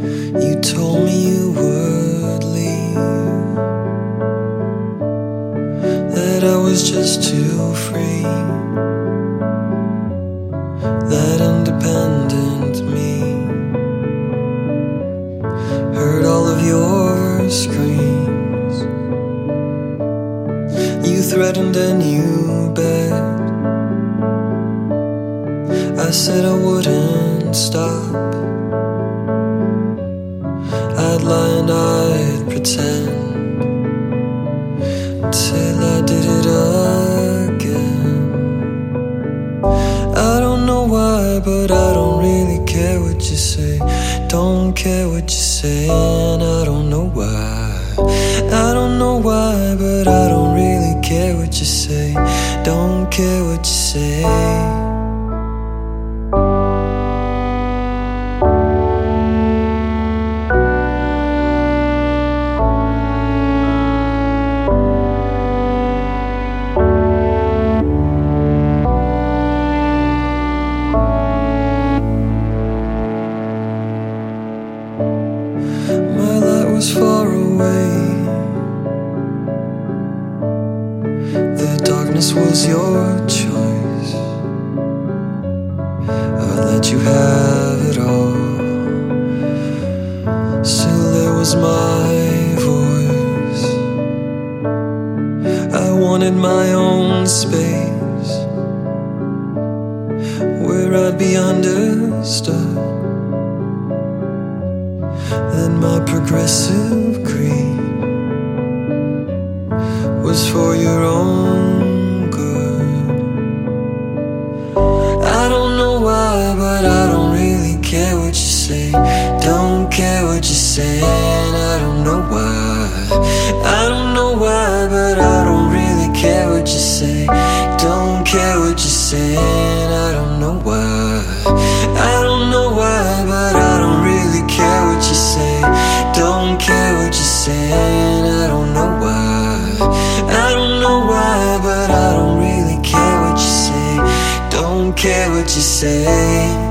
You told me you would leave, that I was just too free, that independent me heard all of your screams. You threatened a new bed. I said I wouldn't stop. And I'd pretend till I did it again. I don't know why, but I don't really care what you say. Don't care what you say, and I don't know why. I don't Darkness was your choice. I let you have it all. Still, there was my voice. I wanted my own space where I'd be understood then my progressive greed say. Don't care what you say, and I don't know why. I don't know why, but I don't really care what you say. Don't care what you say, and I don't know why. I don't know why, but I don't really care what you say. Don't care what you say, and I don't know why. I don't know why, but I don't really care what you say. Don't care what you say.